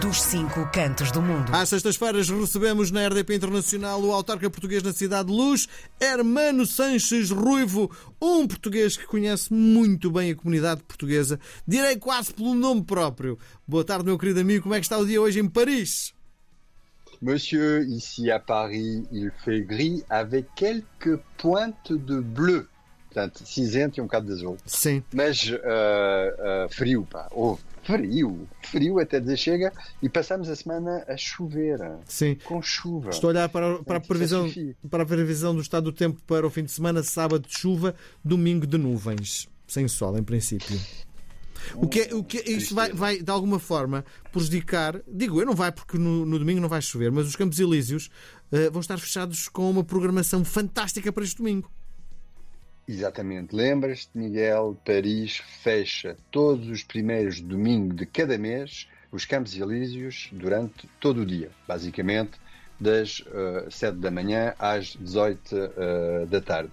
dos cinco cantos do mundo. Às sextas-feiras recebemos na RDP Internacional o autarca português na Cidade de Luz, Hermano Sanches Ruivo, um português que conhece muito bem a comunidade portuguesa, direi quase pelo nome próprio. Boa tarde, meu querido amigo, como é que está o dia hoje em Paris? Monsieur, ici à Paris, il fait gris avec quelques pointes de bleu. Portanto, cinzento e um bocado de azul. Sim. Mas uh, uh, frio, pá. Houve frio, frio até dizer chega. E passamos a semana a chover. Sim. Com chuva. Estou a olhar para, para, a previsão, para a previsão do estado do tempo para o fim de semana, sábado de chuva, domingo de nuvens. Sem sol, em princípio. O que, é, o que é, isto vai, vai, de alguma forma, prejudicar. Digo eu, não vai, porque no, no domingo não vai chover, mas os Campos Elíseos uh, vão estar fechados com uma programação fantástica para este domingo. Exatamente. Lembras-te, Miguel, Paris fecha todos os primeiros domingos de cada mês os Campos Elíseos durante todo o dia, basicamente das uh, eh, 7 da manhã às 18 uh, da tarde.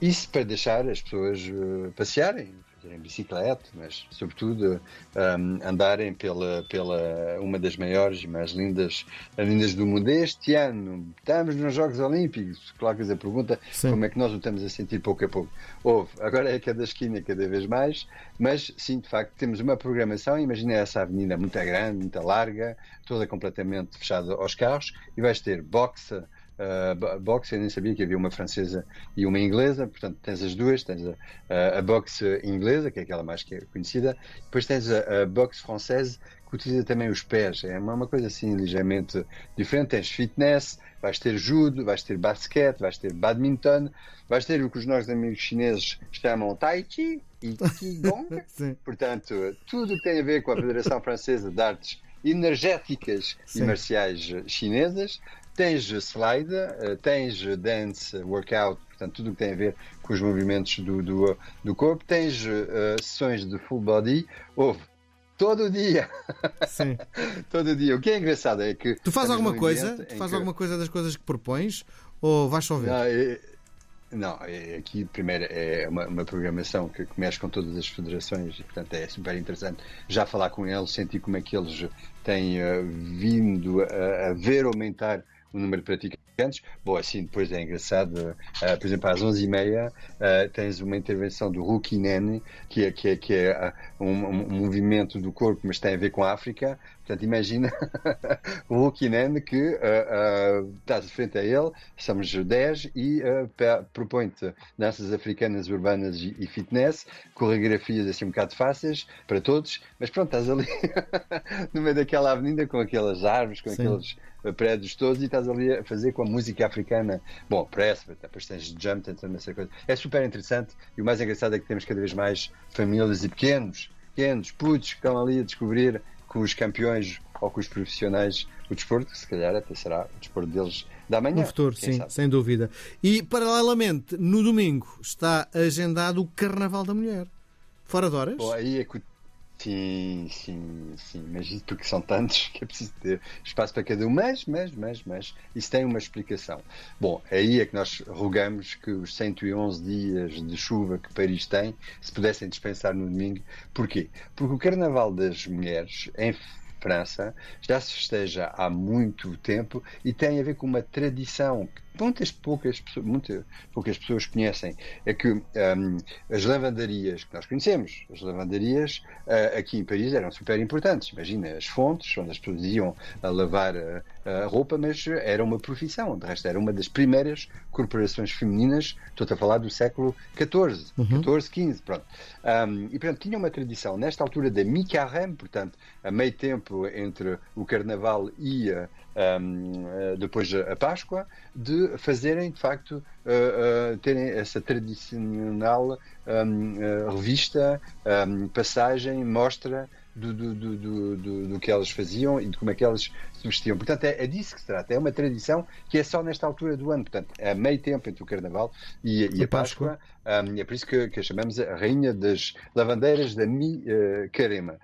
Isso para deixar as pessoas uh, passearem, em bicicleta, mas sobretudo um, andarem pela, pela uma das maiores e mais lindas, lindas do mundo. Este ano estamos nos Jogos Olímpicos. Colocas a pergunta sim. como é que nós o estamos a sentir pouco a pouco. Houve, agora é cada esquina cada vez mais, mas sim, de facto, temos uma programação. Imagina essa avenida muito grande, muito larga, toda completamente fechada aos carros, e vais ter boxe uh, boxe, eu nem sabia que havia uma francesa e uma inglesa, portanto tens as duas, tens a, a boxe inglesa, que é aquela mais que é conhecida, depois tens a, a boxe francesa, que utiliza também os pés, é uma, uma coisa assim ligeiramente diferente, tens fitness, vais ter judo, vais ter basquete, vais ter badminton, vais ter o que os nossos amigos chineses chamam tai chi e qigong, portanto tudo que tem a ver com a Federação Francesa de Artes energéticas Sim. e marciais chinesas, Tens slide, eh, tens dance workout, portanto, tudo o que tem a ver com os movimentos do, do, do corpo, tens uh, sessões de full body, houve todo dia. Sim. todo dia. O que é engraçado é que. Tu fazes alguma coisa? Tu fazes que... alguma coisa das coisas que propões? Ou vais só ver? Não, é... Não, é, aqui primeiro é uma, uma, programação que mexe com todas as federações e portanto é super interessante já falar com eles, sentir como é que eles têm uh, vindo a, a ver aumentar o número de praticantes. Bom, assim, depois é engraçado, uh, por exemplo, às 11h30 uh, tens uma intervenção do Ruki Nene, que é, que é, que é uh, um, um, movimento do corpo, mas tem a ver com a África. Portanto, imagina o Nene que estás de frente a ele, somos 10 e propõe-te danças africanas urbanas e, e fitness, coreografias assim um bocado fáceis para todos, mas pronto, estás ali no meio daquela avenida com aquelas árvores, com Sim. aqueles prédios todos e estás ali a fazer com a música africana. Bom, press, depois tens jump, tens essa coisa. É super interessante e o mais engraçado é que temos cada vez mais famílias e pequenos, pequenos, putos que estão ali a descobrir com os campeões ou com os profissionais o desporto, que se calhar até será o desporto deles da manhã. No futuro, sim, sabe? sem dúvida. E, paralelamente, no domingo está agendado o Carnaval da Mulher. Fora de horas? Bom, aí é que Sim, sim, sim, mas porque são tantos que é preciso ter espaço para cada um, mas, mas, mas, mas, isso tem uma explicação. Bom, aí é que nós rogamos que os 111 dias de chuva que Paris tem se pudessem dispensar no domingo. Porquê? Porque o Carnaval das Mulheres, em França, já se festeja há muito tempo e tem a ver com uma tradição que muitas poucas, muitas poucas pessoas conhecem é que um, as lavandarias que nós conhecemos, as lavandarias uh, aqui em Paris eram super importantes. Imagina as fontes onde as pessoas iam a lavar a, a roupa, mas era uma profissão. De resto, era uma das primeiras corporações femininas. Estou a falar do século XIV, uhum. XIV, XV. Pronto. Um, e portanto tinha uma tradição nesta altura da mi-carême, portanto a meio tempo entre o Carnaval e a um, depois a Páscoa, de fazerem de facto uh, uh, terem essa tradicional um, uh, revista, um, passagem, mostra do, do, do, do, do, que elas faziam e de como é que elas se vestiam. Portanto, é, é disso que se trata. É uma tradição que é só nesta altura do ano. Portanto, é meio tempo entre o Carnaval e, e a Páscoa. Páscoa. Um, é por isso que, que a chamamos a Rainha das Lavandeiras da Mi Carema.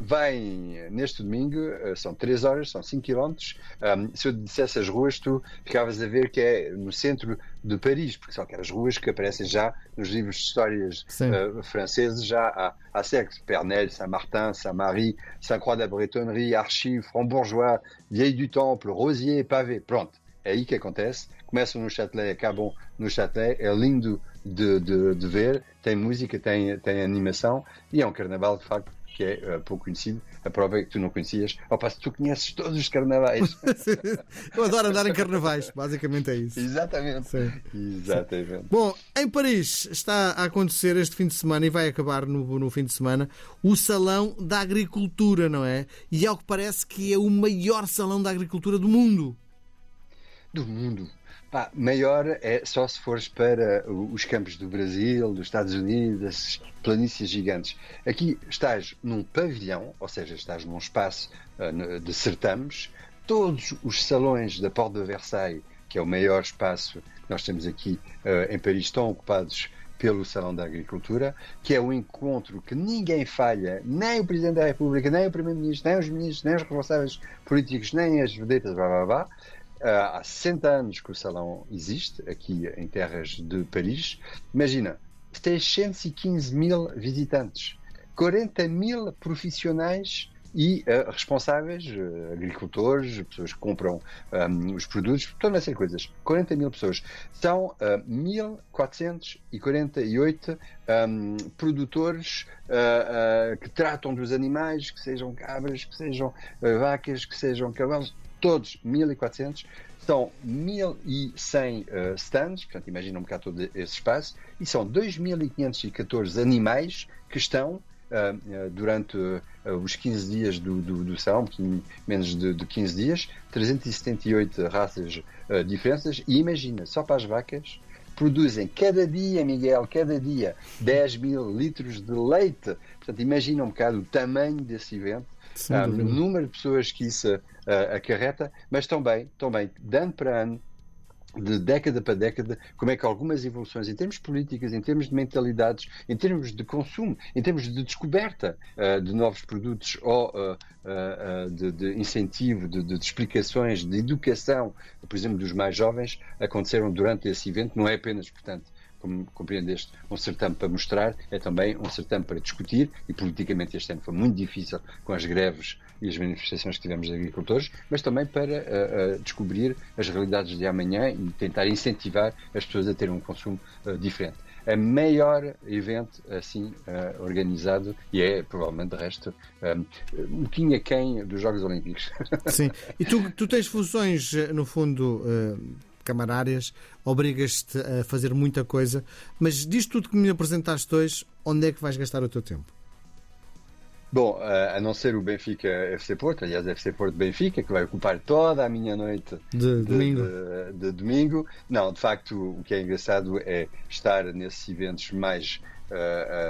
Vem neste domingo, uh, são 3 horas, são 5 km. Um, se eu dissesse as ruas, tu ficavas a ver que é no centro de Paris, porque são aquelas ruas que aparecem já nos livros de histórias uh, franceses já há, há séculos. Pernel, Saint-Martin, Saint-Marie, Saint-Croix da Bretonnerie, Archives, Front-Bourgeois, Vieille du Temple, Rosier, Pavé. Pronto, é aí que acontece. Começam no Châtelet, acabam no Châtelet. É lindo de, de, de, ver, tem música, tem, tem animação e é um carnaval de facto que é uh, pouco conhecido. A prova é que tu não conhecias. Ao passo que tu conheces todos os carnavais. Eu adoro andar em carnavais, basicamente é isso. Exatamente. Sim. Exatamente. Bom, em Paris está a acontecer este fim de semana e vai acabar no, no fim de semana o Salão da Agricultura, não é? E ao que parece que é o maior salão da agricultura do mundo. Do mundo. Pá, maior é só se fores para os campos do Brasil, dos Estados Unidos, as planícies gigantes. Aqui estás num pavilhão, ou seja, estás num espaço uh, de certames. Todos os salões da Porta de Versailles, que é o maior espaço que nós temos aqui uh, em Paris, estão ocupados pelo Salão da Agricultura, que é um encontro que ninguém falha, nem o Presidente da República, nem o Primeiro-Ministro, nem os ministros, nem os responsáveis políticos, nem as vedetas, blá blá blá. Há 60 anos que o salão existe, aqui em terras de Paris. Imagina, 615 mil visitantes, 40 mil profissionais e uh, responsáveis, uh, agricultores, pessoas que compram um, os produtos, toda de coisas. 40 mil pessoas. São uh, 1.448 um, produtores uh, que tratam dos animais, que sejam cabras, que sejam vacas, que sejam cavalos todos 1400, são 1100 uh, stands, portanto imagina um bocado todo esse espaço, e são 2514 animais que estão uh, durante uh, os 15 dias do, do, do salão, menos de, de 15 dias, 378 raças diferentes, e imagina, só para as vacas, produzem cada dia, Miguel, cada dia, 10 mil litros de leite. Portanto, imagina um bocado o tamanho desse evento o número de pessoas que isso uh, acarreta, mas também, também, de ano para ano, de década para década, como é que algumas evoluções em termos políticas, em termos de mentalidades, em termos de consumo, em termos de descoberta uh, de novos produtos ou uh, uh, de, de, incentivo, de, de, explicações, de educação, por exemplo, dos mais jovens, aconteceram durante esse evento. Não é apenas, portanto, como compreendeste, um certame para mostrar, é também um certame para discutir, e politicamente este ano foi muito difícil com as greves e as manifestações que tivemos de agricultores, mas também para uh, uh, descobrir as realidades de amanhã e tentar incentivar as pessoas a terem um consumo uh, diferente. É maior evento assim organizado e é provavelmente de resto um, um bocadinho aquém dos Jogos Olímpicos. Sim, e tu, tu tens funções, no fundo camarárias, obrigas-te a fazer muita coisa, mas diz tudo que me apresentaste hoje, onde é que vais gastar o teu tempo? Bom, a não ser o Benfica FC Porto, aliás, FC Porto Benfica, que vai ocupar toda a minha noite de, de domingo. De, de, domingo. Não, de facto, o que é engraçado é estar nesses eventos mais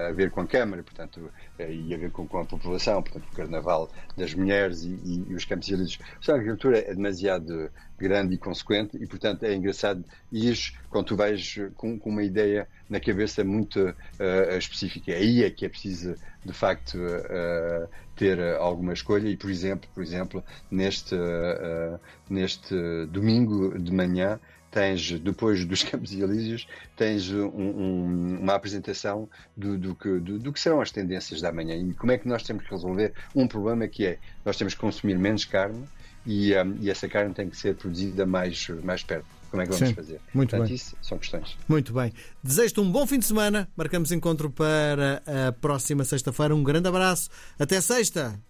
a ver com a Câmara, portanto, uh, e a ver com, com, a população, portanto, o Carnaval das Mulheres e, e, e os Campos Elíseos. A agricultura é demasiado grande e consequente e, portanto, é engraçado ir quando tu vais com, com uma ideia na cabeça muito uh, específica. Aí é que é preciso, de facto, uh, ter alguma escolha e, por exemplo, por exemplo neste, uh, neste domingo de manhã tens, depois dos Campos Elíseos, tens um, um, uma apresentação do, do, que, do, do, que serão as tendências da manhã e como é que nós temos que resolver um problema que é nós temos que consumir menos carne e, um, e essa carne tem que ser produzida mais, mais perto. Como é que vamos Sim, fazer? Muito Portanto, bem. isso são questões. Muito bem. Desejo-te um bom fim de semana. Marcamos encontro para a próxima sexta-feira. Um grande abraço. Até sexta.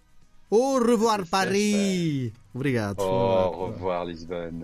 Au revoir, Paris. Obrigado. Au revoir, Lisbonne.